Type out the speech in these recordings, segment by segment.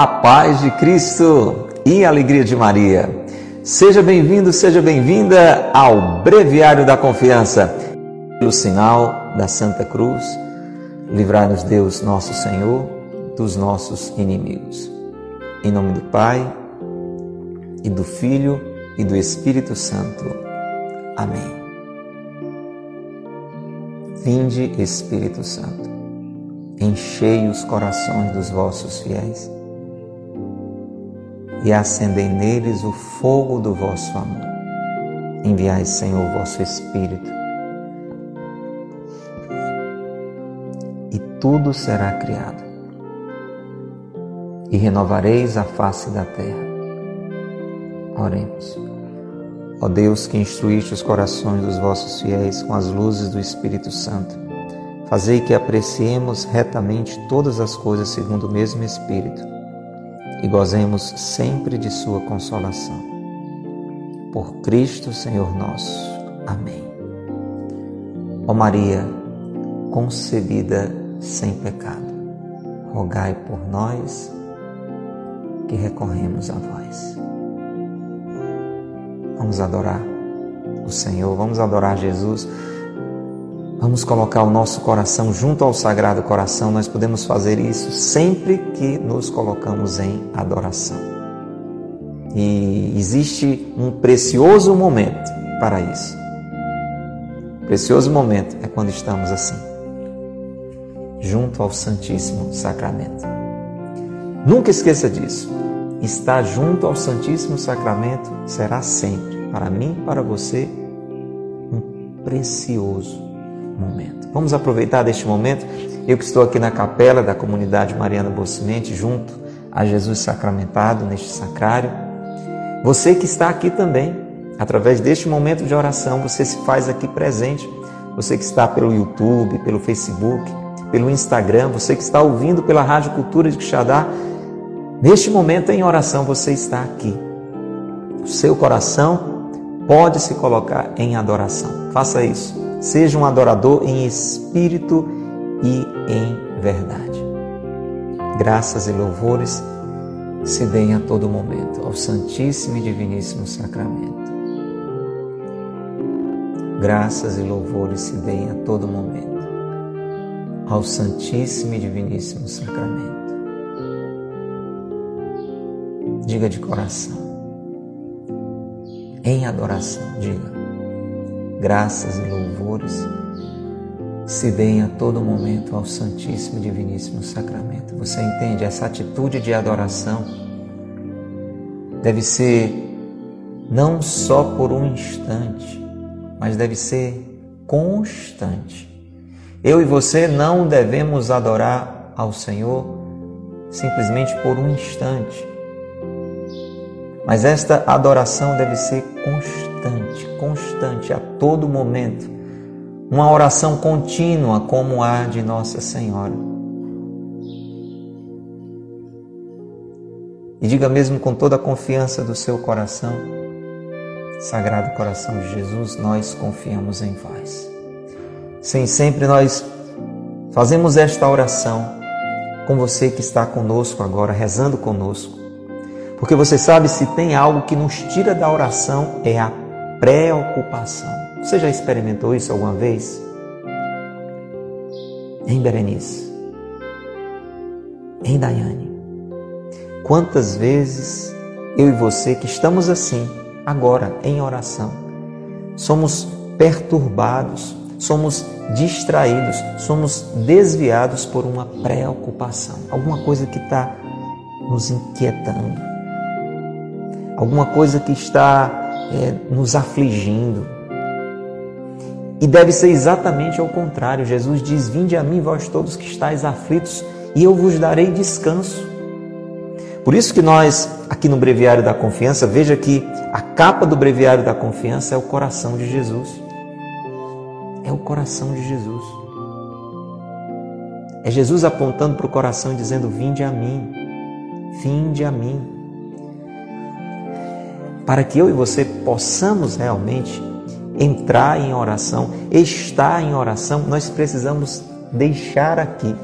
a paz de Cristo e a alegria de Maria. Seja bem-vindo, seja bem-vinda ao Breviário da Confiança. Pelo sinal da Santa Cruz, livrai-nos Deus, nosso Senhor, dos nossos inimigos. Em nome do Pai, e do Filho, e do Espírito Santo. Amém. Vinde, Espírito Santo, enchei os corações dos vossos fiéis e acendei neles o fogo do vosso amor. Enviai, Senhor, o vosso Espírito, e tudo será criado, e renovareis a face da terra. Oremos. Ó Deus que instruíste os corações dos vossos fiéis com as luzes do Espírito Santo, fazei que apreciemos retamente todas as coisas segundo o mesmo Espírito e gozemos sempre de Sua consolação. Por Cristo, Senhor nosso. Amém. Ó Maria, concebida sem pecado, rogai por nós que recorremos a vós. Vamos adorar o Senhor, vamos adorar Jesus. Vamos colocar o nosso coração junto ao Sagrado Coração. Nós podemos fazer isso sempre que nos colocamos em adoração. E existe um precioso momento para isso. Precioso momento é quando estamos assim, junto ao Santíssimo Sacramento. Nunca esqueça disso. Estar junto ao Santíssimo Sacramento será sempre, para mim e para você, um precioso momento. Vamos aproveitar deste momento. Eu que estou aqui na capela da comunidade Mariana Bocimente, junto a Jesus sacramentado neste sacrário. Você que está aqui também, através deste momento de oração, você se faz aqui presente. Você que está pelo YouTube, pelo Facebook, pelo Instagram, você que está ouvindo pela Rádio Cultura de Quixadá, Neste momento em oração você está aqui. O seu coração pode se colocar em adoração. Faça isso. Seja um adorador em espírito e em verdade. Graças e louvores se deem a todo momento ao Santíssimo e Diviníssimo Sacramento. Graças e louvores se deem a todo momento ao Santíssimo e Diviníssimo Sacramento. Diga de coração. Em adoração, diga. Graças e louvores se deem a todo momento ao Santíssimo e Diviníssimo Sacramento. Você entende? Essa atitude de adoração deve ser não só por um instante, mas deve ser constante. Eu e você não devemos adorar ao Senhor simplesmente por um instante mas esta adoração deve ser constante, constante, a todo momento. Uma oração contínua, como a de Nossa Senhora. E diga mesmo com toda a confiança do seu coração: Sagrado Coração de Jesus, nós confiamos em vós. Sim, sempre nós fazemos esta oração com você que está conosco agora, rezando conosco. Porque você sabe, se tem algo que nos tira da oração, é a preocupação. Você já experimentou isso alguma vez? Em Berenice, em Daiane. Quantas vezes eu e você que estamos assim, agora, em oração, somos perturbados, somos distraídos, somos desviados por uma preocupação, alguma coisa que está nos inquietando alguma coisa que está é, nos afligindo. E deve ser exatamente ao contrário. Jesus diz: Vinde a mim, vós todos que estáis aflitos, e eu vos darei descanso. Por isso que nós, aqui no Breviário da Confiança, veja que a capa do Breviário da Confiança é o coração de Jesus. É o coração de Jesus. É Jesus apontando para o coração e dizendo: Vinde a mim, vinde a mim para que eu e você possamos realmente entrar em oração, estar em oração, nós precisamos deixar aqui,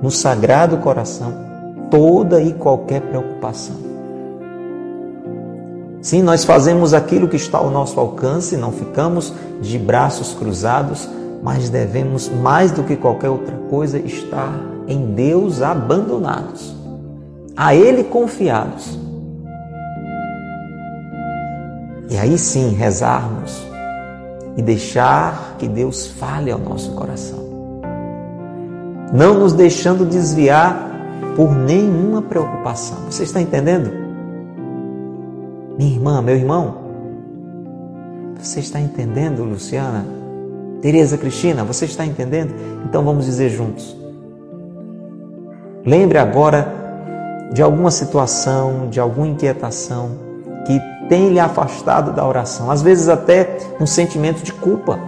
no Sagrado Coração, toda e qualquer preocupação. Sim, nós fazemos aquilo que está ao nosso alcance, não ficamos de braços cruzados, mas devemos, mais do que qualquer outra coisa, estar em Deus abandonados, a Ele confiados. E aí sim rezarmos e deixar que Deus fale ao nosso coração. Não nos deixando desviar por nenhuma preocupação. Você está entendendo? Minha irmã, meu irmão, você está entendendo, Luciana? Tereza Cristina, você está entendendo? Então vamos dizer juntos. Lembre agora de alguma situação, de alguma inquietação que tem lhe afastado da oração. Às vezes até um sentimento de culpa.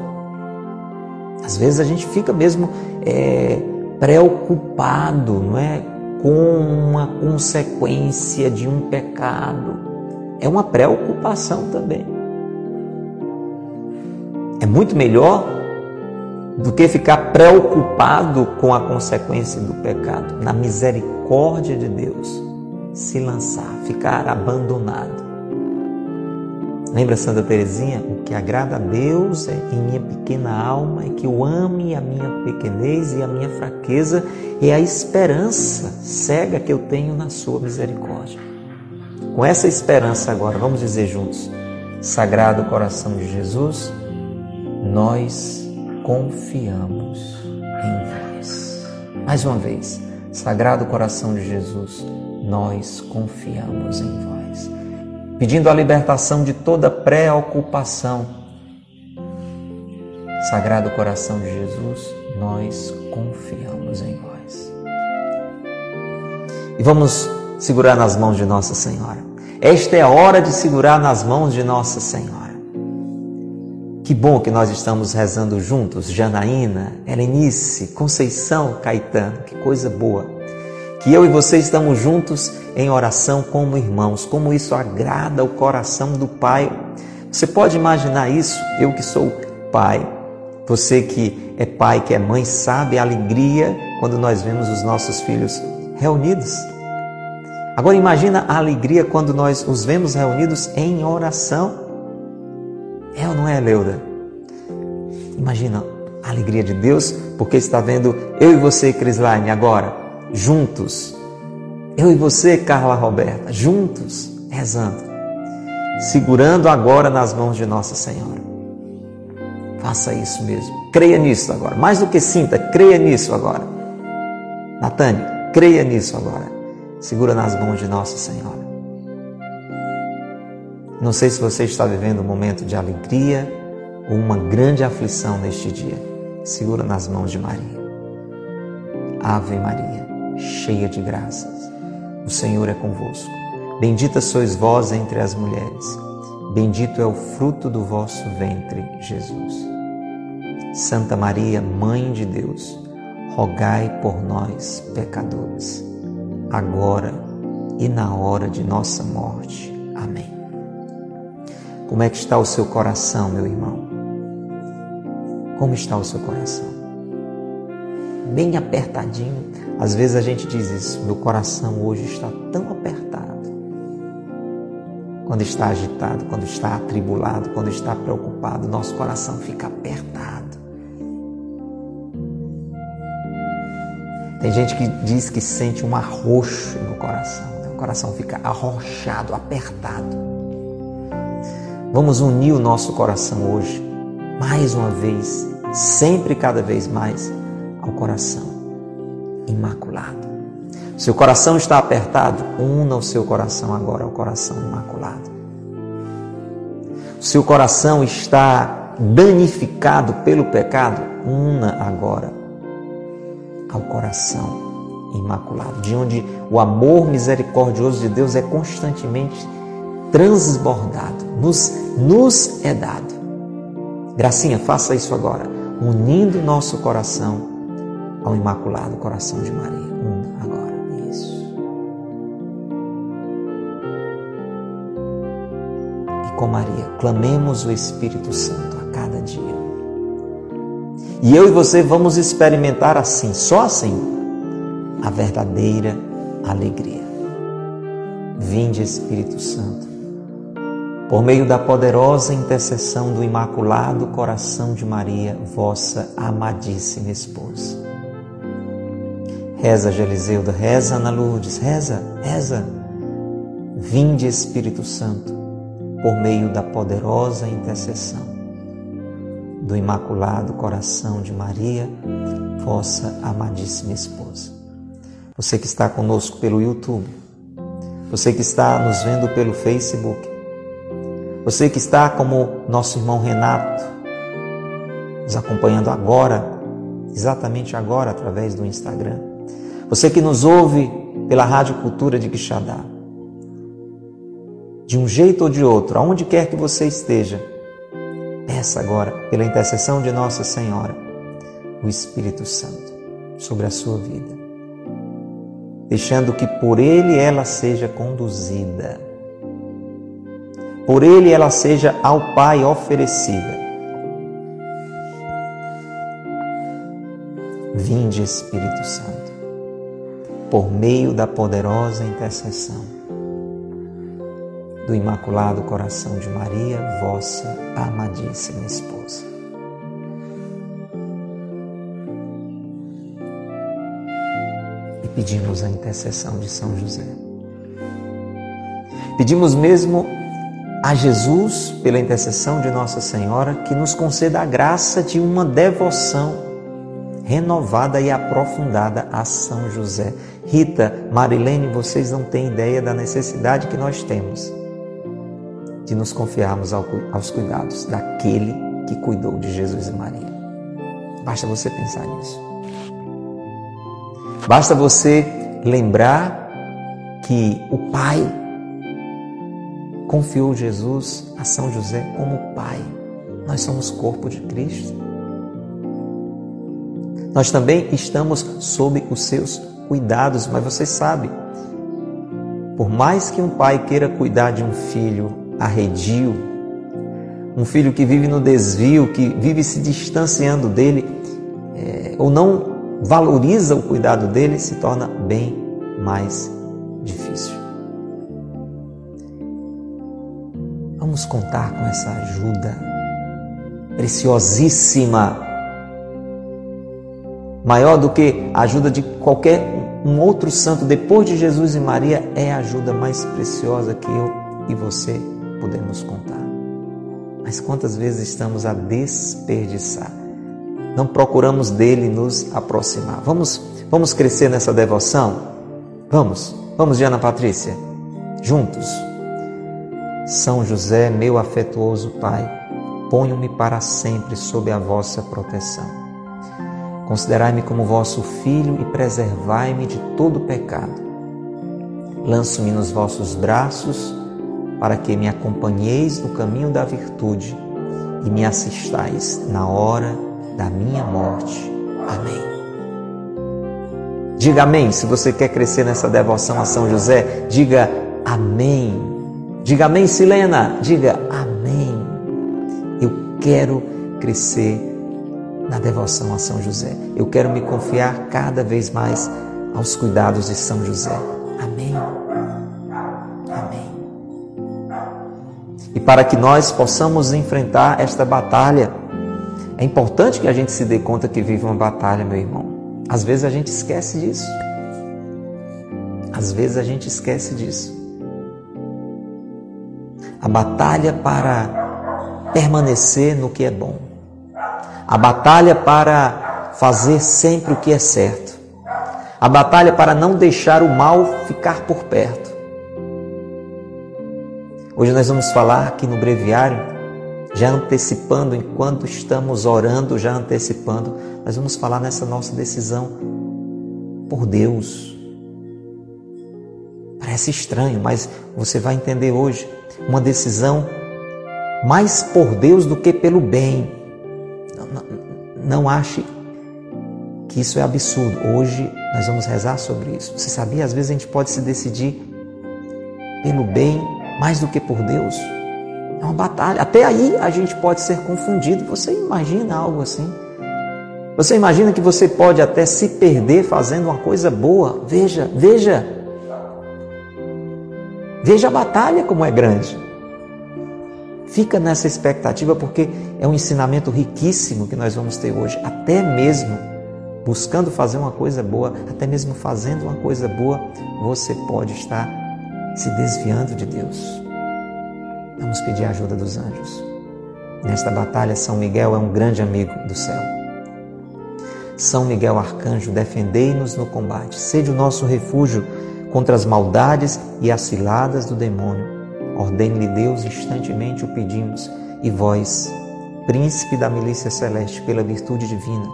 Às vezes a gente fica mesmo é, preocupado, não é, com uma consequência de um pecado. É uma preocupação também. É muito melhor do que ficar preocupado com a consequência do pecado. Na misericórdia de Deus, se lançar, ficar abandonado Lembra Santa Teresinha? O que agrada a Deus é em minha pequena alma é que eu ame a minha pequenez e a minha fraqueza e a esperança cega que eu tenho na sua misericórdia. Com essa esperança agora, vamos dizer juntos: Sagrado coração de Jesus, nós confiamos em vós. Mais uma vez, Sagrado coração de Jesus, nós confiamos em vós pedindo a libertação de toda preocupação. Sagrado coração de Jesus, nós confiamos em vós. E vamos segurar nas mãos de Nossa Senhora. Esta é a hora de segurar nas mãos de Nossa Senhora. Que bom que nós estamos rezando juntos, Janaína, Helenice, Conceição, Caetano, que coisa boa que eu e você estamos juntos em oração como irmãos, como isso agrada o coração do Pai. Você pode imaginar isso? Eu que sou pai, você que é pai, que é mãe, sabe a alegria quando nós vemos os nossos filhos reunidos. Agora imagina a alegria quando nós os vemos reunidos em oração. É ou não é, Leuda? Imagina a alegria de Deus, porque está vendo eu e você, Crislaine, agora juntos. Eu e você, Carla Roberta, juntos, rezando, segurando agora nas mãos de Nossa Senhora. Faça isso mesmo. Creia nisso agora. Mais do que sinta, creia nisso agora. Natânia, creia nisso agora. Segura nas mãos de Nossa Senhora. Não sei se você está vivendo um momento de alegria ou uma grande aflição neste dia. Segura nas mãos de Maria. Ave Maria cheia de graças. O Senhor é convosco. Bendita sois vós entre as mulheres. Bendito é o fruto do vosso ventre, Jesus. Santa Maria, Mãe de Deus, rogai por nós, pecadores, agora e na hora de nossa morte. Amém. Como é que está o seu coração, meu irmão? Como está o seu coração? bem apertadinho. Às vezes a gente diz isso, meu coração hoje está tão apertado. Quando está agitado, quando está atribulado, quando está preocupado, nosso coração fica apertado. Tem gente que diz que sente um arroxo no coração, né? o coração fica arrochado, apertado. Vamos unir o nosso coração hoje, mais uma vez, sempre cada vez mais, ao coração imaculado. Seu coração está apertado, una o seu coração agora ao coração imaculado. Seu coração está danificado pelo pecado, una agora ao coração imaculado, de onde o amor misericordioso de Deus é constantemente transbordado, nos, nos é dado. Gracinha, faça isso agora, unindo nosso coração ao Imaculado Coração de Maria. Um agora. Isso. E com Maria, clamemos o Espírito Santo a cada dia. E eu e você vamos experimentar assim, só assim, a verdadeira alegria. Vinde, Espírito Santo, por meio da poderosa intercessão do Imaculado Coração de Maria, vossa amadíssima esposa. Reza, Geliseuda, reza, Ana Lourdes, reza, reza. Vinde, Espírito Santo, por meio da poderosa intercessão do Imaculado Coração de Maria, vossa amadíssima esposa. Você que está conosco pelo YouTube, você que está nos vendo pelo Facebook, você que está como nosso irmão Renato, nos acompanhando agora, exatamente agora através do Instagram. Você que nos ouve pela Rádio Cultura de Quixadá. De um jeito ou de outro, aonde quer que você esteja, peça agora, pela intercessão de Nossa Senhora, o Espírito Santo sobre a sua vida, deixando que por ele ela seja conduzida, por ele ela seja ao Pai oferecida. Vinde, Espírito Santo, por meio da poderosa intercessão do Imaculado Coração de Maria, vossa amadíssima esposa. E pedimos a intercessão de São José. Pedimos mesmo a Jesus, pela intercessão de Nossa Senhora, que nos conceda a graça de uma devoção renovada e aprofundada a São José. Rita, Marilene, vocês não têm ideia da necessidade que nós temos de nos confiarmos aos cuidados daquele que cuidou de Jesus e Maria. Basta você pensar nisso. Basta você lembrar que o Pai confiou Jesus a São José como Pai. Nós somos corpo de Cristo. Nós também estamos sob os seus cuidados, mas você sabe, por mais que um pai queira cuidar de um filho arredio, um filho que vive no desvio, que vive se distanciando dele, é, ou não valoriza o cuidado dele, se torna bem mais difícil. Vamos contar com essa ajuda preciosíssima, maior do que a ajuda de qualquer um outro santo depois de Jesus e Maria, é a ajuda mais preciosa que eu e você podemos contar. Mas quantas vezes estamos a desperdiçar? Não procuramos dele nos aproximar. Vamos, vamos crescer nessa devoção? Vamos, vamos, Diana Patrícia, juntos. São José, meu afetuoso Pai, ponho-me para sempre sob a vossa proteção. Considerai-me como vosso filho e preservai-me de todo pecado. Lanço-me nos vossos braços para que me acompanheis no caminho da virtude e me assistais na hora da minha morte. Amém. Diga amém se você quer crescer nessa devoção a São José. Diga amém. Diga amém, Silena. Diga amém. Eu quero crescer na devoção a São José. Eu quero me confiar cada vez mais aos cuidados de São José. Amém. E para que nós possamos enfrentar esta batalha, é importante que a gente se dê conta que vive uma batalha, meu irmão. Às vezes a gente esquece disso. Às vezes a gente esquece disso. A batalha para permanecer no que é bom. A batalha para fazer sempre o que é certo. A batalha para não deixar o mal ficar por perto. Hoje nós vamos falar aqui no breviário, já antecipando, enquanto estamos orando, já antecipando, nós vamos falar nessa nossa decisão por Deus. Parece estranho, mas você vai entender hoje. Uma decisão mais por Deus do que pelo bem. Não, ache que isso é absurdo. Hoje nós vamos rezar sobre isso. Você sabia? Às vezes a gente pode se decidir pelo bem mais do que por Deus. É uma batalha. Até aí a gente pode ser confundido. Você imagina algo assim? Você imagina que você pode até se perder fazendo uma coisa boa? Veja, veja. Veja a batalha como é grande. Fica nessa expectativa porque é um ensinamento riquíssimo que nós vamos ter hoje, até mesmo buscando fazer uma coisa boa, até mesmo fazendo uma coisa boa, você pode estar se desviando de Deus. Vamos pedir a ajuda dos anjos. Nesta batalha, São Miguel é um grande amigo do céu. São Miguel Arcanjo, defendei-nos no combate, sede o nosso refúgio contra as maldades e as ciladas do demônio. Ordene-lhe Deus, instantemente o pedimos, e vós, príncipe da milícia celeste, pela virtude divina,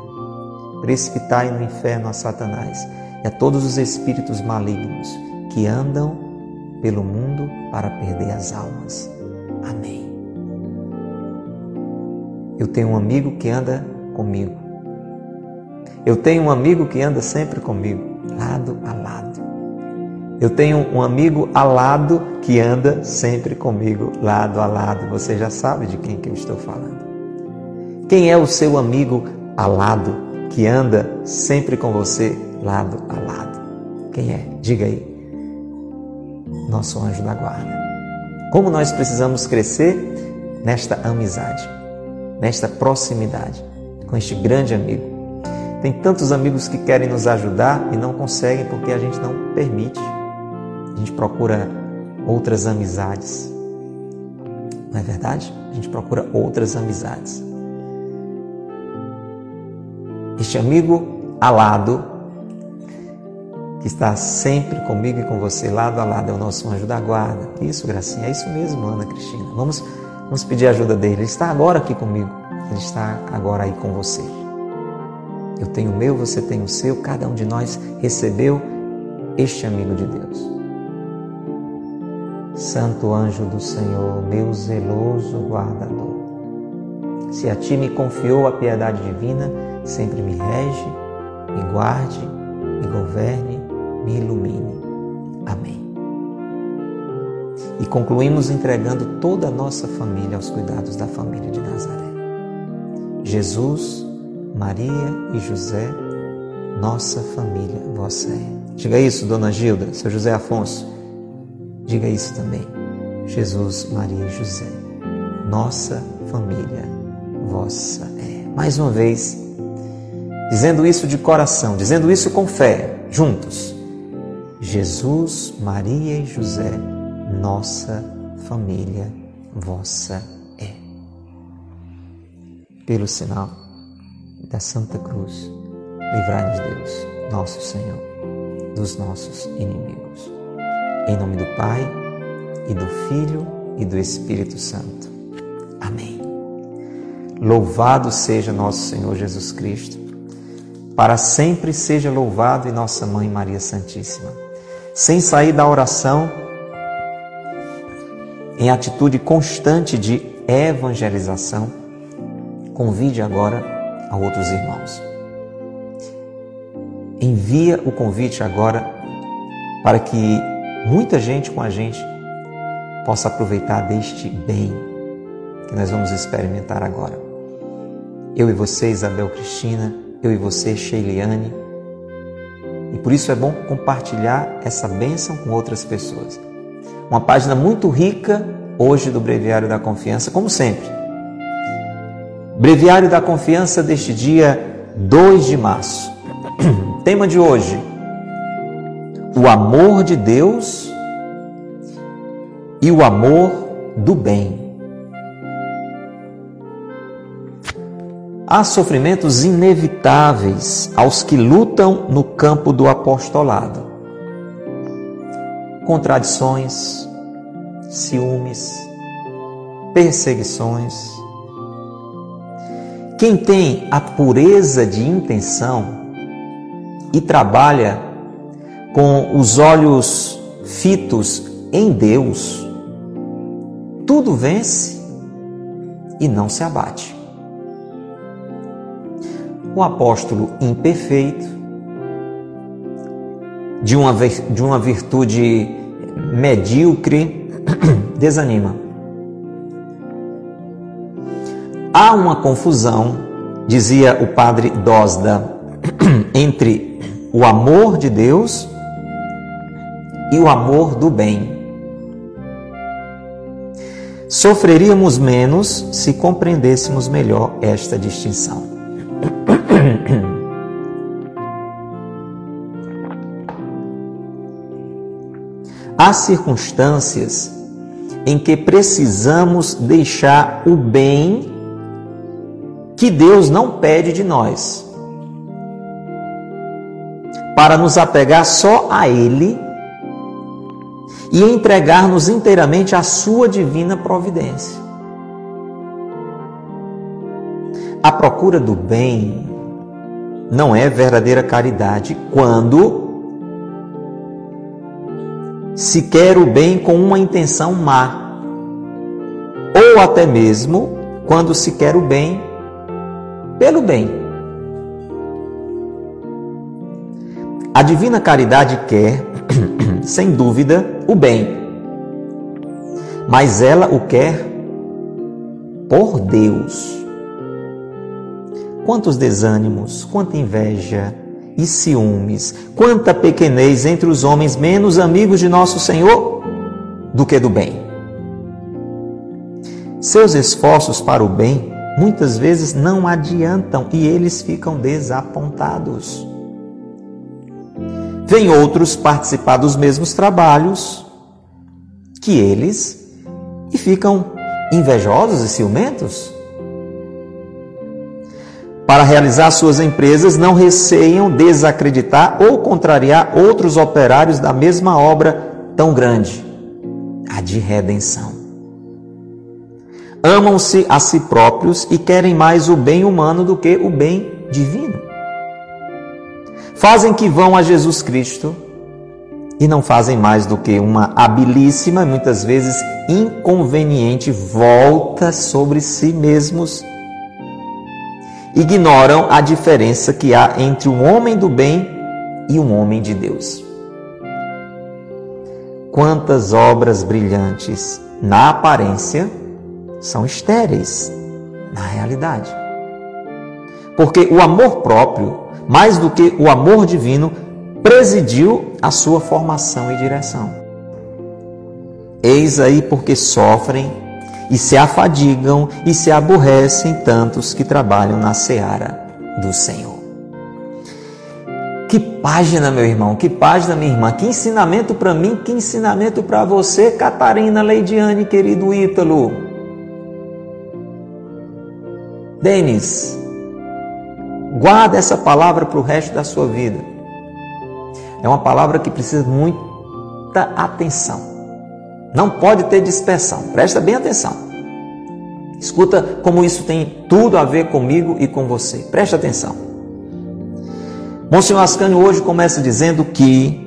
precipitai no inferno a Satanás e a todos os espíritos malignos que andam pelo mundo para perder as almas. Amém. Eu tenho um amigo que anda comigo. Eu tenho um amigo que anda sempre comigo, lado a lado. Eu tenho um amigo alado que anda sempre comigo, lado a lado. Você já sabe de quem que eu estou falando. Quem é o seu amigo alado que anda sempre com você, lado a lado? Quem é? Diga aí. Nosso anjo da guarda. Como nós precisamos crescer nesta amizade, nesta proximidade com este grande amigo. Tem tantos amigos que querem nos ajudar e não conseguem porque a gente não permite a gente procura outras amizades. Não é verdade? A gente procura outras amizades. Este amigo alado, que está sempre comigo e com você, lado a lado, é o nosso anjo da guarda. Isso, Gracinha, é isso mesmo, Ana Cristina. Vamos, vamos pedir a ajuda dele. Ele está agora aqui comigo. Ele está agora aí com você. Eu tenho o meu, você tem o seu, cada um de nós recebeu este amigo de Deus. Santo anjo do Senhor, meu zeloso guardador, se a ti me confiou a piedade divina, sempre me rege, me guarde, me governe, me ilumine. Amém. E concluímos entregando toda a nossa família aos cuidados da família de Nazaré. Jesus, Maria e José, nossa família, vossa é. Diga isso, dona Gilda, seu José Afonso. Diga isso também. Jesus, Maria e José, nossa família, vossa é. Mais uma vez, dizendo isso de coração, dizendo isso com fé, juntos. Jesus, Maria e José, nossa família, vossa é. Pelo sinal da Santa Cruz, livrai-nos Deus, nosso Senhor, dos nossos inimigos. Em nome do Pai, e do Filho e do Espírito Santo. Amém. Louvado seja nosso Senhor Jesus Cristo. Para sempre seja louvado e nossa Mãe Maria Santíssima. Sem sair da oração, em atitude constante de evangelização, convide agora a outros irmãos. Envia o convite agora para que muita gente com a gente possa aproveitar deste bem que nós vamos experimentar agora. Eu e você, Isabel Cristina, eu e você, Sheiliane. E por isso é bom compartilhar essa bênção com outras pessoas. Uma página muito rica hoje do Breviário da Confiança, como sempre. Breviário da Confiança deste dia 2 de março. Tema de hoje: o amor de Deus e o amor do bem. Há sofrimentos inevitáveis aos que lutam no campo do apostolado. Contradições, ciúmes, perseguições. Quem tem a pureza de intenção e trabalha com os olhos fitos em Deus, tudo vence e não se abate. O apóstolo imperfeito, de uma, de uma virtude medíocre, desanima. Há uma confusão, dizia o padre Dosda, entre o amor de Deus e o amor do bem. Sofreríamos menos se compreendêssemos melhor esta distinção. Há circunstâncias em que precisamos deixar o bem que Deus não pede de nós, para nos apegar só a Ele e entregar-nos inteiramente à Sua divina providência. A procura do bem não é verdadeira caridade quando se quer o bem com uma intenção má, ou até mesmo quando se quer o bem pelo bem. A divina caridade quer, sem dúvida, o bem, mas ela o quer por Deus. Quantos desânimos, quanta inveja e ciúmes, quanta pequenez entre os homens menos amigos de nosso Senhor do que do bem. Seus esforços para o bem muitas vezes não adiantam e eles ficam desapontados. Vêm outros participar dos mesmos trabalhos que eles e ficam invejosos e ciumentos. Para realizar suas empresas, não receiam desacreditar ou contrariar outros operários da mesma obra tão grande, a de redenção amam-se a si próprios e querem mais o bem humano do que o bem divino. Fazem que vão a Jesus Cristo e não fazem mais do que uma habilíssima, muitas vezes inconveniente volta sobre si mesmos. Ignoram a diferença que há entre um homem do bem e um homem de Deus. Quantas obras brilhantes na aparência são estéreis na realidade. Porque o amor próprio, mais do que o amor divino, presidiu a sua formação e direção. Eis aí porque sofrem e se afadigam e se aborrecem tantos que trabalham na seara do Senhor. Que página, meu irmão, que página, minha irmã, que ensinamento para mim, que ensinamento para você, Catarina Leidiane, querido Ítalo. Denis, guarda essa palavra para o resto da sua vida. É uma palavra que precisa de muita atenção. Não pode ter dispersão. Presta bem atenção. Escuta como isso tem tudo a ver comigo e com você. Preste atenção. Monsenhor Ascânio hoje começa dizendo que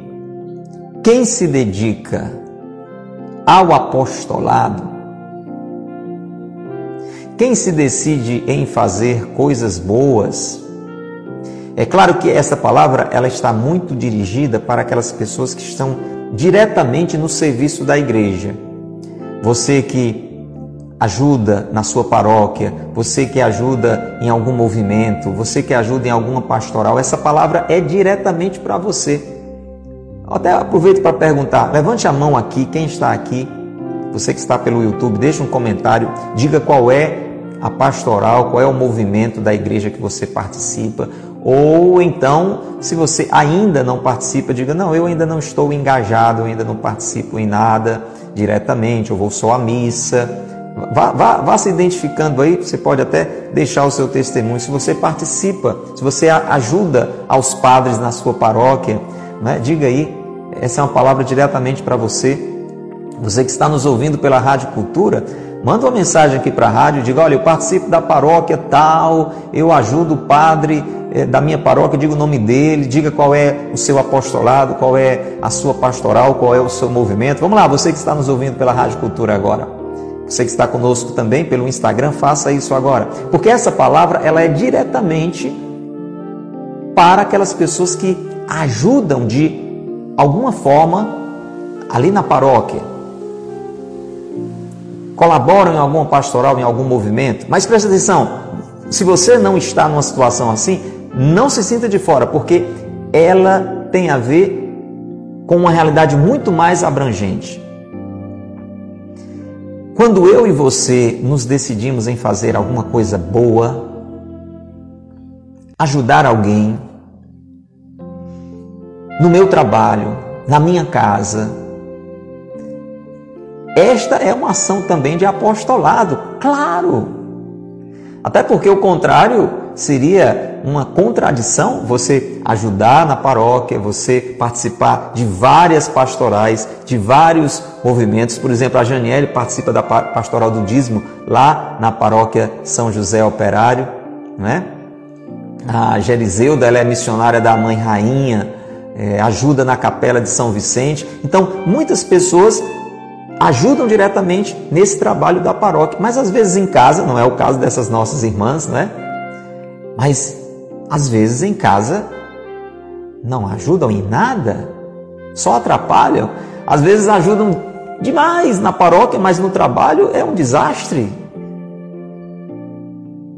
quem se dedica ao apostolado quem se decide em fazer coisas boas, é claro que essa palavra ela está muito dirigida para aquelas pessoas que estão diretamente no serviço da igreja. Você que ajuda na sua paróquia, você que ajuda em algum movimento, você que ajuda em alguma pastoral, essa palavra é diretamente para você. Até aproveito para perguntar, levante a mão aqui, quem está aqui, você que está pelo YouTube, deixe um comentário, diga qual é a pastoral, qual é o movimento da igreja que você participa, ou então, se você ainda não participa, diga: Não, eu ainda não estou engajado, eu ainda não participo em nada diretamente, eu vou só à missa. Vá, vá, vá se identificando aí, você pode até deixar o seu testemunho. Se você participa, se você ajuda aos padres na sua paróquia, né? diga aí, essa é uma palavra diretamente para você. Você que está nos ouvindo pela Rádio Cultura, Manda uma mensagem aqui para a rádio, diga, olha, eu participo da paróquia tal, eu ajudo o padre é, da minha paróquia, diga o nome dele, diga qual é o seu apostolado, qual é a sua pastoral, qual é o seu movimento. Vamos lá, você que está nos ouvindo pela Rádio Cultura agora. Você que está conosco também pelo Instagram, faça isso agora. Porque essa palavra, ela é diretamente para aquelas pessoas que ajudam de alguma forma ali na paróquia, colaboram em alguma pastoral, em algum movimento. Mas presta atenção, se você não está numa situação assim, não se sinta de fora, porque ela tem a ver com uma realidade muito mais abrangente. quando eu e você nos decidimos em fazer alguma coisa boa, ajudar alguém, no meu trabalho, na minha casa, esta é uma ação também de apostolado, claro. Até porque o contrário seria uma contradição você ajudar na paróquia, você participar de várias pastorais, de vários movimentos. Por exemplo, a Janiele participa da pastoral do dízimo lá na paróquia São José Operário, né? A Geriseuda, ela é missionária da Mãe Rainha, é, ajuda na capela de São Vicente. Então, muitas pessoas ajudam diretamente nesse trabalho da paróquia, mas às vezes em casa, não é o caso dessas nossas irmãs, né? Mas às vezes em casa não ajudam em nada, só atrapalham. Às vezes ajudam demais na paróquia, mas no trabalho é um desastre.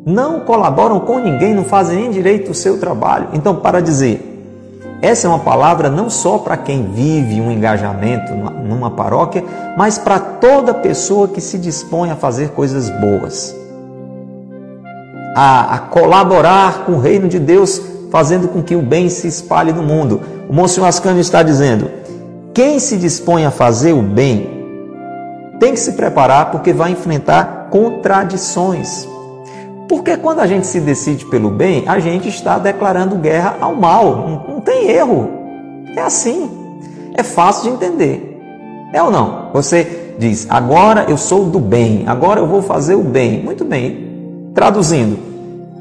Não colaboram com ninguém, não fazem nem direito o seu trabalho. Então, para dizer, essa é uma palavra não só para quem vive um engajamento numa paróquia, mas para toda pessoa que se dispõe a fazer coisas boas, a, a, colaborar com o reino de Deus, fazendo com que o bem se espalhe no mundo. O Monsenhor Ascânio está dizendo: quem se dispõe a fazer o bem tem que se preparar porque vai enfrentar contradições. Porque quando a gente se decide pelo bem, a gente está declarando guerra ao mal. Não, não tem erro. É assim. É fácil de entender. É ou não? Você diz, agora eu sou do bem, agora eu vou fazer o bem. Muito bem. Traduzindo,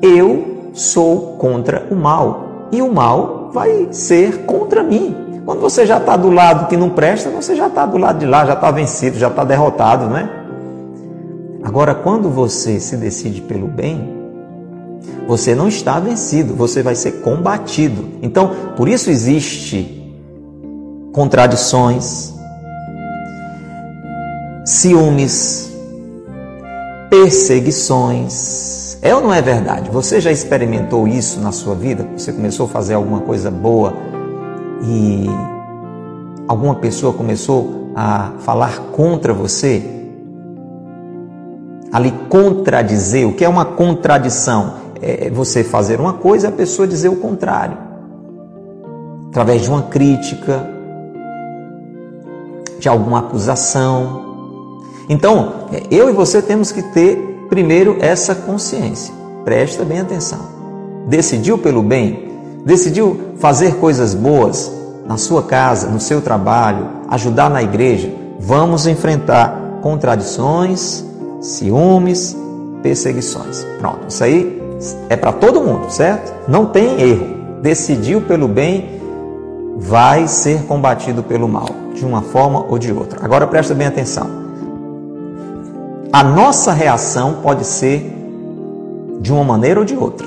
eu sou contra o mal. E o mal vai ser contra mim. Quando você já está do lado que não presta, você já está do lado de lá, já está vencido, já está derrotado, né? Agora, quando você se decide pelo bem, você não está vencido, você vai ser combatido. Então, por isso existe contradições, ciúmes, perseguições. É ou não é verdade? Você já experimentou isso na sua vida? Você começou a fazer alguma coisa boa e alguma pessoa começou a falar contra você? Ali contradizer. O que é uma contradição? É você fazer uma coisa e a pessoa dizer o contrário. Através de uma crítica, de alguma acusação. Então, eu e você temos que ter primeiro essa consciência. Presta bem atenção. Decidiu pelo bem? Decidiu fazer coisas boas na sua casa, no seu trabalho, ajudar na igreja? Vamos enfrentar contradições, ciúmes, perseguições. Pronto, isso aí é para todo mundo, certo? Não tem erro. Decidiu pelo bem, vai ser combatido pelo mal, de uma forma ou de outra. Agora presta bem atenção. A nossa reação pode ser de uma maneira ou de outra.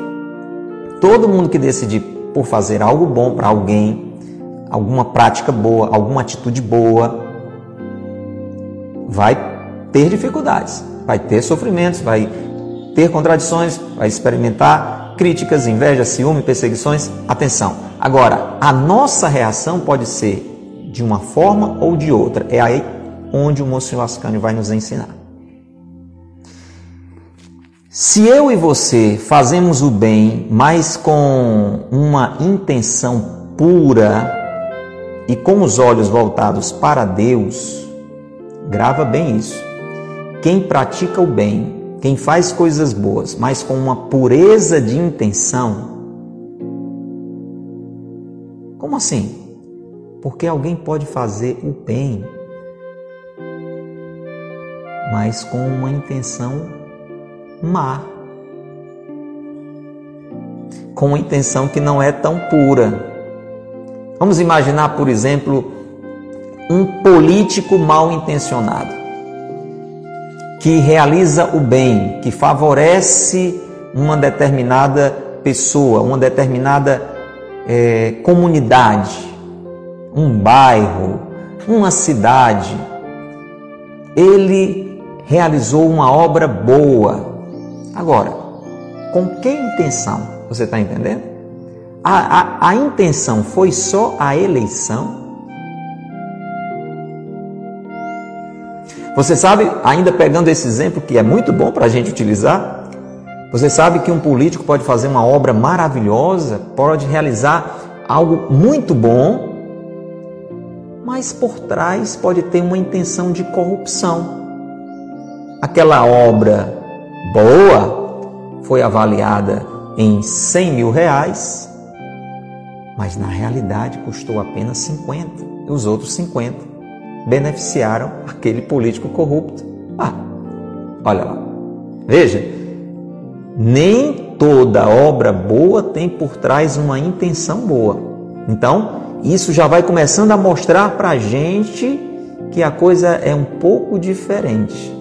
Todo mundo que decidir por fazer algo bom para alguém, alguma prática boa, alguma atitude boa, vai ter dificuldades vai ter sofrimentos, vai ter contradições, vai experimentar críticas, inveja, ciúme, perseguições. Atenção. Agora, a nossa reação pode ser de uma forma ou de outra. É aí onde o Monsenhor Ascânio vai nos ensinar. Se eu e você fazemos o bem, mas com uma intenção pura e com os olhos voltados para Deus, grava bem isso. Quem pratica o bem, quem faz coisas boas, mas com uma pureza de intenção. Como assim? Porque alguém pode fazer o bem, mas com uma intenção má. Com uma intenção que não é tão pura. Vamos imaginar, por exemplo, um político mal intencionado que realiza o bem, que favorece uma determinada pessoa, uma determinada é, comunidade, um bairro, uma cidade. Ele realizou uma obra boa. Agora, com que intenção? Você está entendendo? A, a, a intenção foi só a eleição? Você sabe, ainda pegando esse exemplo que é muito bom para a gente utilizar, você sabe que um político pode fazer uma obra maravilhosa, pode realizar algo muito bom, mas por trás pode ter uma intenção de corrupção. Aquela obra boa foi avaliada em 100 mil reais, mas na realidade custou apenas 50 e os outros 50 beneficiaram aquele político corrupto. Ah, olha lá. Veja, nem toda obra boa tem por trás uma intenção boa. Então, isso já vai começando a mostrar para a gente que a coisa é um pouco diferente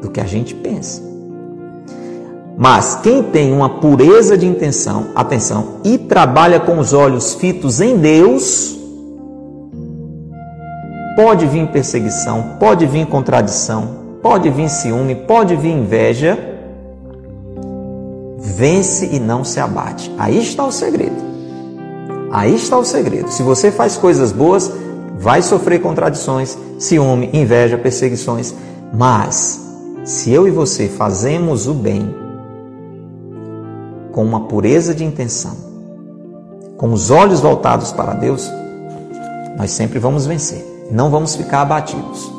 do que a gente pensa. Mas quem tem uma pureza de intenção, atenção, e trabalha com os olhos fitos em Deus, pode vir perseguição, pode vir contradição, pode vir ciúme, pode vir inveja, vence e não se abate. Aí está o segredo. Aí está o segredo. Se você faz coisas boas, vai sofrer contradições, ciúme, inveja, perseguições, mas se eu e você fazemos o bem com uma pureza de intenção, com os olhos voltados para Deus, nós sempre vamos vencer, não vamos ficar abatidos.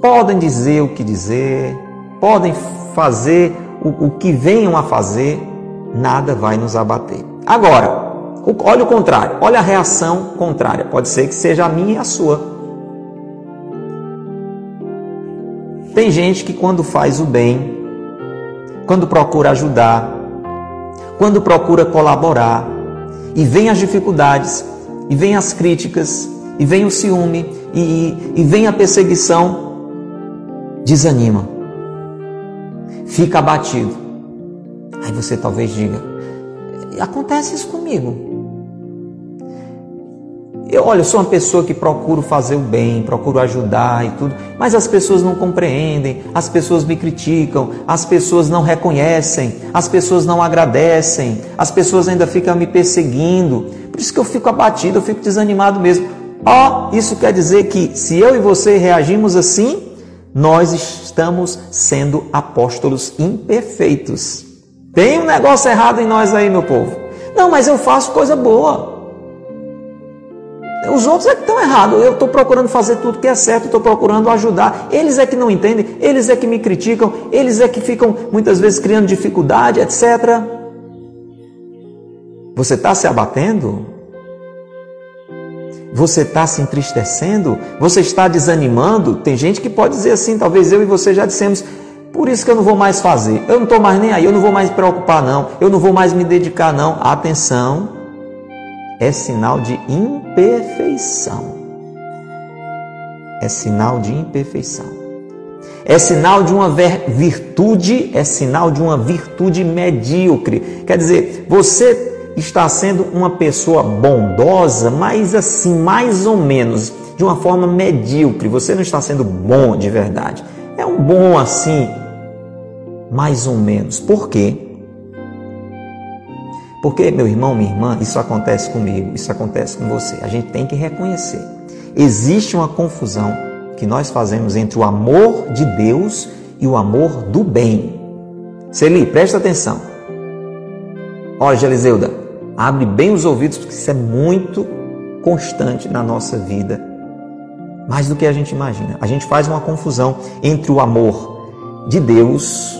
Podem dizer o que dizer, podem fazer o, o que venham a fazer, nada vai nos abater. Agora, olha o contrário, olha a reação contrária, pode ser que seja a minha e a sua. Tem gente que quando faz o bem, quando procura ajudar, quando procura colaborar, e vem as dificuldades, e vem as críticas, e vem o ciúme, e, e vem a perseguição, desanima, fica abatido. Aí você talvez diga: acontece isso comigo. Eu, olha, eu sou uma pessoa que procuro fazer o bem, procuro ajudar e tudo, mas as pessoas não compreendem, as pessoas me criticam, as pessoas não reconhecem, as pessoas não agradecem, as pessoas ainda ficam me perseguindo. Por isso que eu fico abatido, eu fico desanimado mesmo. Ó, oh, isso quer dizer que se eu e você reagimos assim, nós estamos sendo apóstolos imperfeitos. Tem um negócio errado em nós aí, meu povo. Não, mas eu faço coisa boa. Os outros é que estão errados. Eu estou procurando fazer tudo que é certo, estou procurando ajudar. Eles é que não entendem, eles é que me criticam, eles é que ficam muitas vezes criando dificuldade, etc. Você está se abatendo? Você está se entristecendo? Você está desanimando? Tem gente que pode dizer assim, talvez eu e você já dissemos, por isso que eu não vou mais fazer. Eu não estou mais nem aí, eu não vou mais me preocupar, não. Eu não vou mais me dedicar, não. Atenção é sinal de imperfeição. É sinal de imperfeição. É sinal de uma virtude, é sinal de uma virtude medíocre. Quer dizer, você está sendo uma pessoa bondosa, mas assim, mais ou menos, de uma forma medíocre. Você não está sendo bom de verdade. É um bom assim, mais ou menos. Por quê? Porque, meu irmão, minha irmã, isso acontece comigo, isso acontece com você. A gente tem que reconhecer. Existe uma confusão que nós fazemos entre o amor de Deus e o amor do bem. Celi, presta atenção. Olha, Geliseuda, abre bem os ouvidos, porque isso é muito constante na nossa vida. Mais do que a gente imagina. A gente faz uma confusão entre o amor de Deus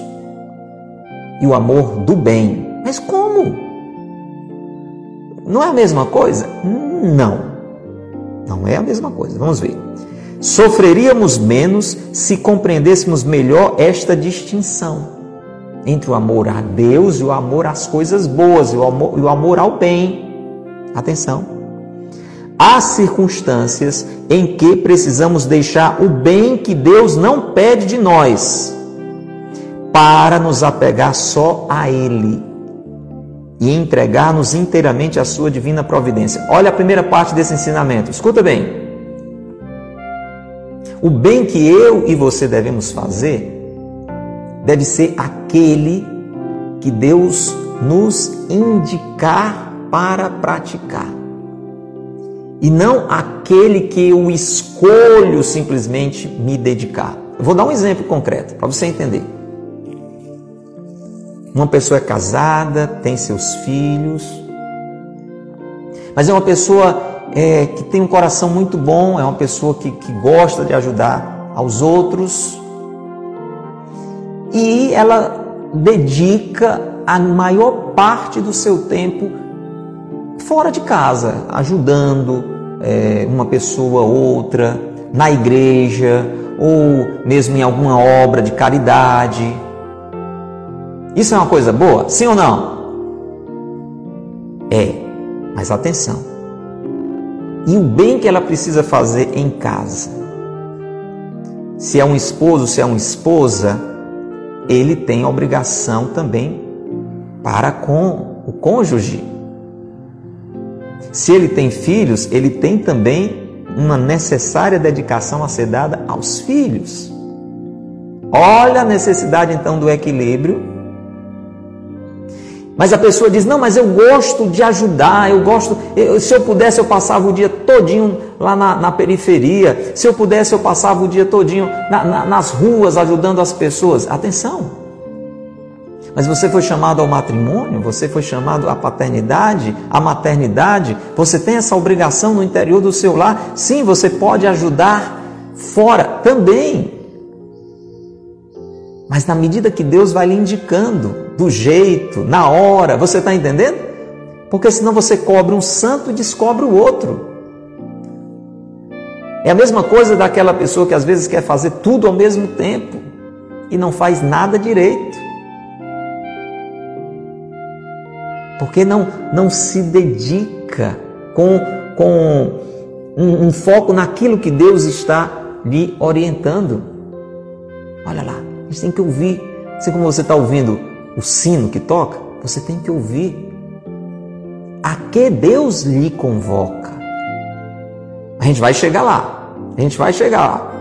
e o amor do bem. Mas como? Não é a mesma coisa? Não. Não é a mesma coisa. Vamos ver. Sofreríamos menos se compreendêssemos melhor esta distinção entre o amor a Deus e o amor às coisas boas e o amor, e o amor ao bem. Atenção. Há circunstâncias em que precisamos deixar o bem que Deus não pede de nós para nos apegar só a Ele e entregar-nos inteiramente à sua divina providência. Olha a primeira parte desse ensinamento. Escuta bem. O bem que eu e você devemos fazer deve ser aquele que Deus nos indicar para praticar. e não aquele que eu escolho simplesmente me dedicar. Eu vou dar um exemplo concreto para você entender. Uma pessoa é casada, tem seus filhos, mas é uma pessoa é, que tem um coração muito bom, é uma pessoa que, que gosta de ajudar aos outros e ela dedica a maior parte do seu tempo fora de casa, ajudando, é, uma pessoa ou outra, na igreja, ou mesmo em alguma obra de caridade. Isso é uma coisa boa? Sim ou não? É, mas atenção. E o bem que ela precisa fazer em casa? Se é um esposo, se é uma esposa, ele tem obrigação também para com o cônjuge. Se ele tem filhos, ele tem também uma necessária dedicação a ser dada aos filhos. Olha a necessidade então do equilíbrio. Mas a pessoa diz: Não, mas eu gosto de ajudar, eu gosto. Eu, se eu pudesse, eu passava o dia todinho lá na, na periferia. Se eu pudesse, eu passava o dia todinho na, na, nas ruas ajudando as pessoas. Atenção! Mas você foi chamado ao matrimônio, você foi chamado à paternidade, à maternidade, você tem essa obrigação no interior do seu lar. Sim, você pode ajudar fora também. Mas na medida que Deus vai lhe indicando, do jeito, na hora, você está entendendo? Porque senão você cobre um santo e descobre o outro. É a mesma coisa daquela pessoa que às vezes quer fazer tudo ao mesmo tempo e não faz nada direito. Porque não, não se dedica com, com um, um foco naquilo que Deus está lhe orientando. Olha lá, gente tem que ouvir. Assim como você está ouvindo o sino que toca, você tem que ouvir. A que Deus lhe convoca? A gente vai chegar lá. A gente vai chegar lá.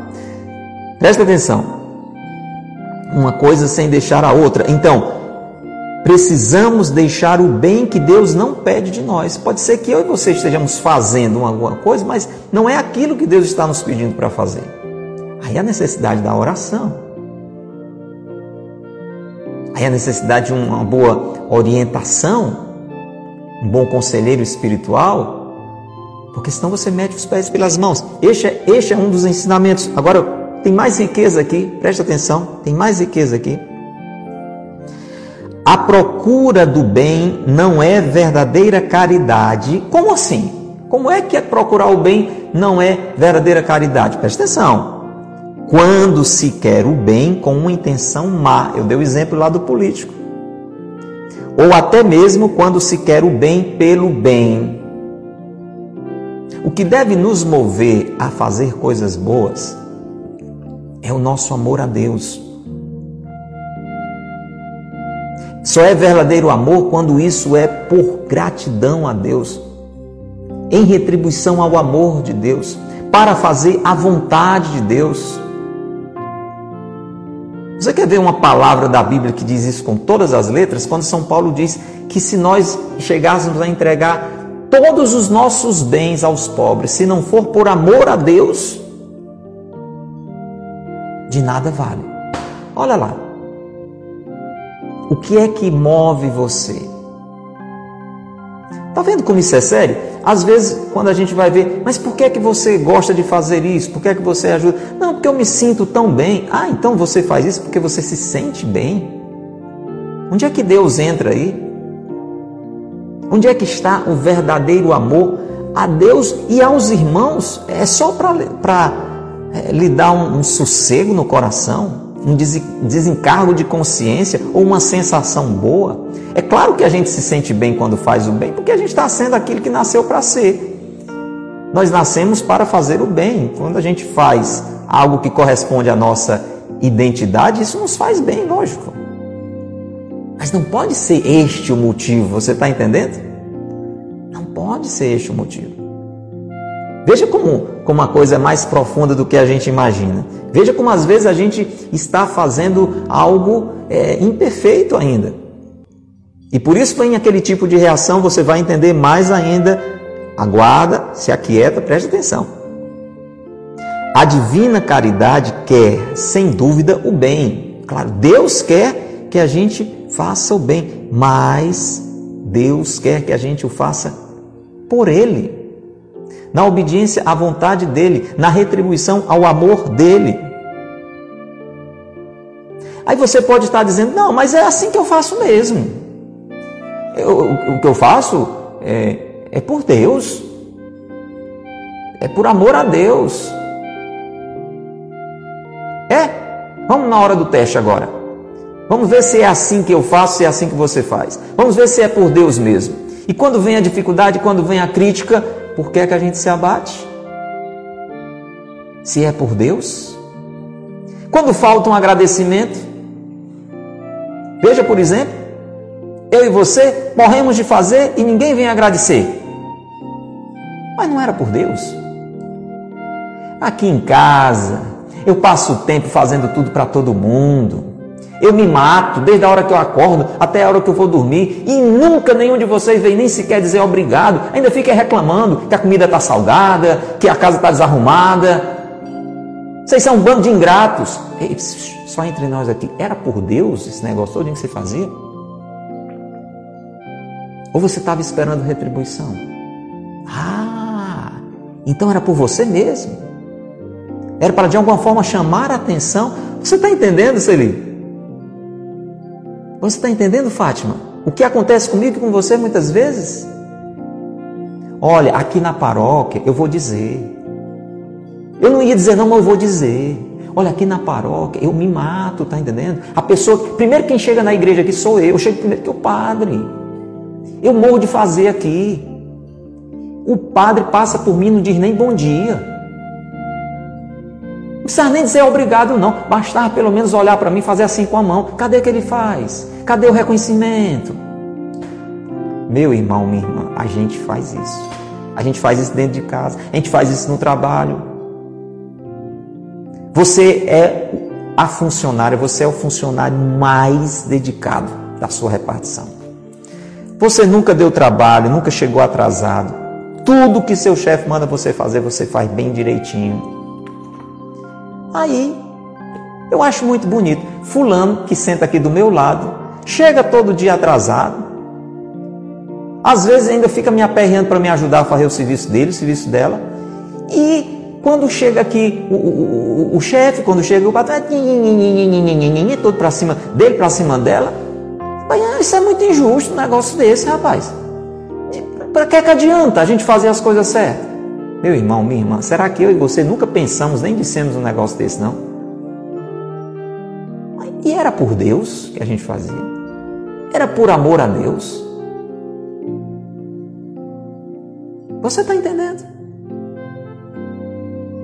Presta atenção. Uma coisa sem deixar a outra. Então, Precisamos deixar o bem que Deus não pede de nós. Pode ser que eu e você estejamos fazendo alguma coisa, mas não é aquilo que Deus está nos pedindo para fazer. Aí a necessidade da oração. Aí a necessidade de uma boa orientação, um bom conselheiro espiritual, porque senão você mete os pés pelas mãos. Este é, este é um dos ensinamentos. Agora, tem mais riqueza aqui, preste atenção, tem mais riqueza aqui. A procura do bem não é verdadeira caridade. Como assim? Como é que é procurar o bem não é verdadeira caridade? Presta atenção. Quando se quer o bem com uma intenção má, eu dei o exemplo lá do político. Ou até mesmo quando se quer o bem pelo bem. O que deve nos mover a fazer coisas boas é o nosso amor a Deus Só é verdadeiro amor quando isso é por gratidão a Deus, em retribuição ao amor de Deus, para fazer a vontade de Deus. Você quer ver uma palavra da Bíblia que diz isso com todas as letras? Quando São Paulo diz que se nós chegássemos a entregar todos os nossos bens aos pobres, se não for por amor a Deus, de nada vale. Olha lá, o que é que move você? Tá vendo como isso é sério? Às vezes, quando a gente vai ver, mas por que é que você gosta de fazer isso? Por que é que você ajuda? Não, porque eu me sinto tão bem. Ah, então você faz isso porque você se sente bem. Onde é que Deus entra aí? Onde é que está o verdadeiro amor a Deus e aos irmãos? É só para é, lhe dar um, um sossego no coração? Um desencargo de consciência ou uma sensação boa. É claro que a gente se sente bem quando faz o bem, porque a gente está sendo aquilo que nasceu para ser. Nós nascemos para fazer o bem. Quando a gente faz algo que corresponde à nossa identidade, isso nos faz bem, lógico. Mas não pode ser este o motivo, você está entendendo? Não pode ser este o motivo. Veja como, como a coisa é mais profunda do que a gente imagina. Veja como às vezes a gente está fazendo algo é, imperfeito ainda. E por isso vem aquele tipo de reação, você vai entender mais ainda aguarda, se aquieta, preste atenção. A divina caridade quer, sem dúvida, o bem. Claro, Deus quer que a gente faça o bem, mas Deus quer que a gente o faça por Ele, na obediência à vontade dEle, na retribuição ao amor dEle. Aí você pode estar dizendo: não, mas é assim que eu faço mesmo. Eu, o que eu faço é, é por Deus, é por amor a Deus. É? Vamos na hora do teste agora. Vamos ver se é assim que eu faço, se é assim que você faz. Vamos ver se é por Deus mesmo. E quando vem a dificuldade, quando vem a crítica, por que, é que a gente se abate? Se é por Deus? Quando falta um agradecimento, Veja, por exemplo, eu e você morremos de fazer e ninguém vem agradecer. Mas não era por Deus. Aqui em casa, eu passo o tempo fazendo tudo para todo mundo. Eu me mato desde a hora que eu acordo até a hora que eu vou dormir e nunca nenhum de vocês vem nem sequer dizer obrigado. Ainda fica reclamando que a comida está salgada, que a casa está desarrumada. Vocês são um bando de ingratos. Ei, só entre nós aqui, era por Deus esse negócio todo que você fazia? Ou você estava esperando retribuição? Ah, então era por você mesmo. Era para de alguma forma chamar a atenção. Você está entendendo, Celi? Você está entendendo, Fátima? O que acontece comigo e com você muitas vezes? Olha, aqui na paróquia eu vou dizer. Eu não ia dizer não, mas eu vou dizer. Olha, aqui na paróquia eu me mato, tá entendendo? A pessoa, primeiro quem chega na igreja aqui sou eu, eu chego primeiro que o padre. Eu morro de fazer aqui. O padre passa por mim e não diz nem bom dia. Não precisa nem dizer obrigado, não. Bastava pelo menos olhar para mim e fazer assim com a mão. Cadê que ele faz? Cadê o reconhecimento? Meu irmão, minha irmã, a gente faz isso. A gente faz isso dentro de casa, a gente faz isso no trabalho, você é a funcionária, você é o funcionário mais dedicado da sua repartição. Você nunca deu trabalho, nunca chegou atrasado. Tudo que seu chefe manda você fazer, você faz bem direitinho. Aí, eu acho muito bonito. Fulano, que senta aqui do meu lado, chega todo dia atrasado. Às vezes ainda fica me aperreando para me ajudar a fazer o serviço dele, o serviço dela. E quando chega aqui o, o, o, o chefe, quando chega o patrão, é todo para cima dele, para cima dela. Isso é muito injusto um negócio desse, rapaz. Para que, que adianta a gente fazer as coisas certas? Meu irmão, minha irmã, será que eu e você nunca pensamos, nem dissemos um negócio desse, não? E era por Deus que a gente fazia. Era por amor a Deus. Você está entendendo?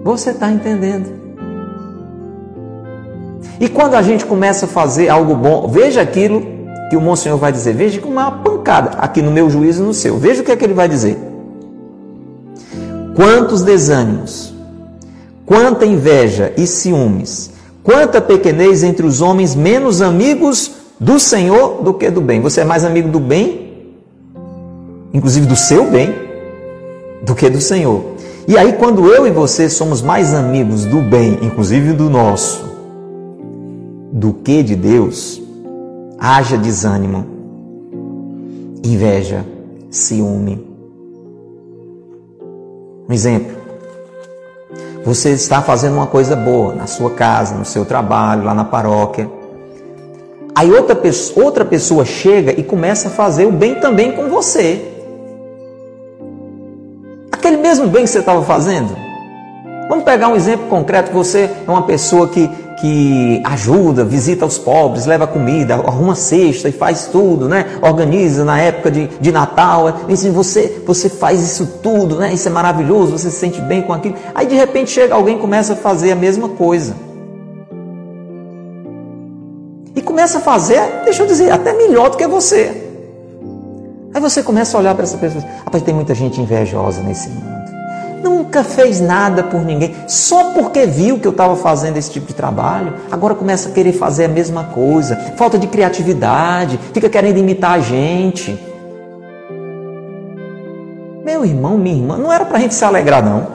Você está entendendo? E quando a gente começa a fazer algo bom, veja aquilo que o Monsenhor vai dizer. Veja como uma pancada aqui no meu juízo e no seu. Veja o que é que ele vai dizer. Quantos desânimos, quanta inveja e ciúmes, quanta pequenez entre os homens menos amigos do Senhor do que do bem. Você é mais amigo do bem, inclusive do seu bem, do que do Senhor. E aí, quando eu e você somos mais amigos do bem, inclusive do nosso, do que de Deus, haja desânimo, inveja, ciúme. Um exemplo. Você está fazendo uma coisa boa na sua casa, no seu trabalho, lá na paróquia. Aí outra pessoa, outra pessoa chega e começa a fazer o bem também com você aquele mesmo bem que você estava fazendo. Vamos pegar um exemplo concreto. Você é uma pessoa que, que ajuda, visita os pobres, leva comida, arruma cesta e faz tudo, né? Organiza na época de, de Natal. Assim, você, você faz isso tudo, né? Isso é maravilhoso, você se sente bem com aquilo. Aí de repente chega alguém e começa a fazer a mesma coisa. E começa a fazer, deixa eu dizer, até melhor do que você. Aí você começa a olhar para essa pessoa, rapaz, tem muita gente invejosa nesse mundo. Nunca fez nada por ninguém, só porque viu que eu estava fazendo esse tipo de trabalho, agora começa a querer fazer a mesma coisa. Falta de criatividade, fica querendo imitar a gente. Meu irmão, minha irmã, não era para a gente se alegrar, não.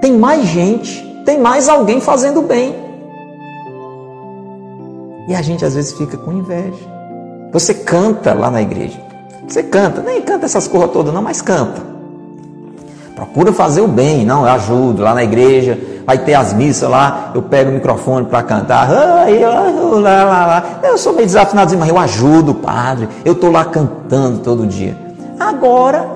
Tem mais gente, tem mais alguém fazendo bem. E a gente às vezes fica com inveja. Você canta lá na igreja. Você canta, nem canta essas coisas todas, não, mas canta. Procura fazer o bem, não, eu ajudo lá na igreja, vai ter as missas lá, eu pego o microfone para cantar, lá. eu sou meio desafinado, mas eu ajudo o padre, eu estou lá cantando todo dia. Agora,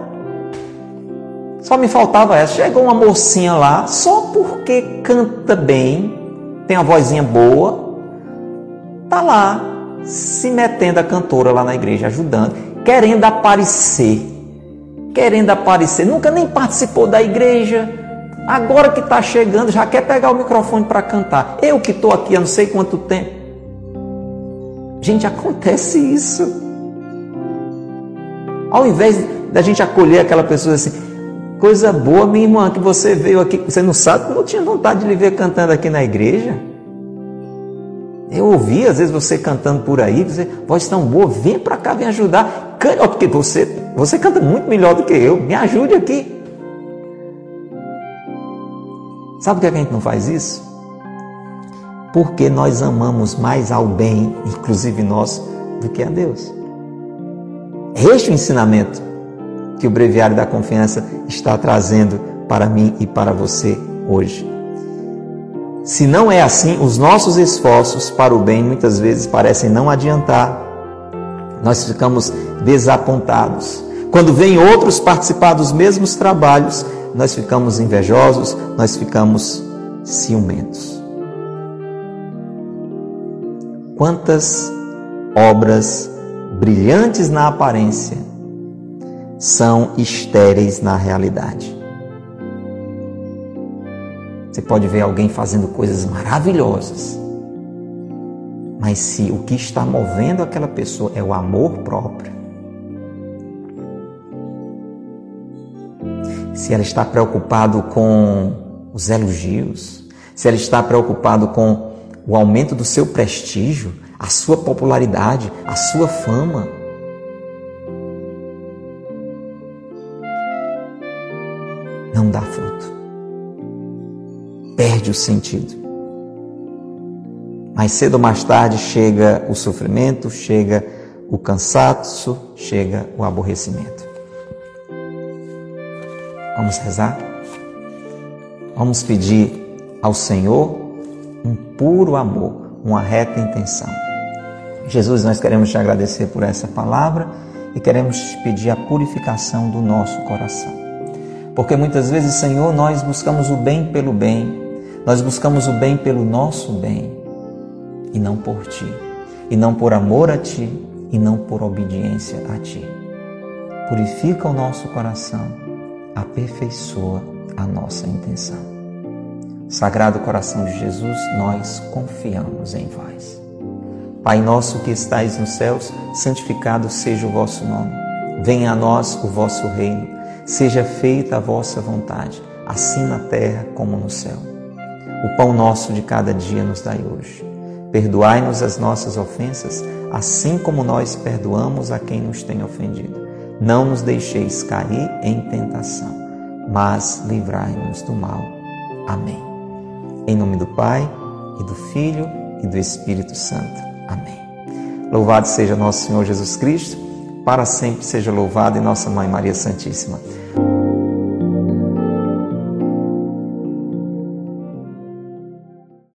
só me faltava essa, chegou uma mocinha lá, só porque canta bem, tem uma vozinha boa, tá lá se metendo a cantora lá na igreja, ajudando, querendo aparecer, querendo aparecer, nunca nem participou da igreja, agora que está chegando já quer pegar o microfone para cantar. Eu que estou aqui há não sei quanto tempo. Gente, acontece isso. Ao invés da gente acolher aquela pessoa assim, coisa boa, minha irmã, que você veio aqui, você não sabe como eu tinha vontade de lhe ver cantando aqui na igreja. Eu ouvi, às vezes, você cantando por aí, você, voz tão boa, vem para cá, vem ajudar. Porque você, você canta muito melhor do que eu, me ajude aqui. Sabe por que a gente não faz isso? Porque nós amamos mais ao bem, inclusive nós, do que a Deus. Este é o ensinamento que o Breviário da Confiança está trazendo para mim e para você hoje. Se não é assim, os nossos esforços para o bem muitas vezes parecem não adiantar. Nós ficamos desapontados. Quando vêm outros participar dos mesmos trabalhos, nós ficamos invejosos, nós ficamos ciumentos. Quantas obras brilhantes na aparência são estéreis na realidade. Você pode ver alguém fazendo coisas maravilhosas, mas se o que está movendo aquela pessoa é o amor próprio, se ela está preocupado com os elogios, se ela está preocupado com o aumento do seu prestígio, a sua popularidade, a sua fama, não dá fruto perde o sentido. Mais cedo ou mais tarde chega o sofrimento, chega o cansaço, chega o aborrecimento. Vamos rezar? Vamos pedir ao Senhor um puro amor, uma reta intenção. Jesus, nós queremos te agradecer por essa palavra e queremos te pedir a purificação do nosso coração. Porque muitas vezes, Senhor, nós buscamos o bem pelo bem, nós buscamos o bem pelo nosso bem e não por ti, e não por amor a ti, e não por obediência a ti. Purifica o nosso coração, aperfeiçoa a nossa intenção. Sagrado coração de Jesus, nós confiamos em vós. Pai nosso que estais nos céus, santificado seja o vosso nome. Venha a nós o vosso reino. Seja feita a vossa vontade, assim na terra como no céu. O pão nosso de cada dia nos dai hoje. Perdoai-nos as nossas ofensas, assim como nós perdoamos a quem nos tem ofendido. Não nos deixeis cair em tentação, mas livrai-nos do mal. Amém. Em nome do Pai, e do Filho, e do Espírito Santo. Amém. Louvado seja nosso Senhor Jesus Cristo, para sempre seja louvado e nossa Mãe Maria Santíssima.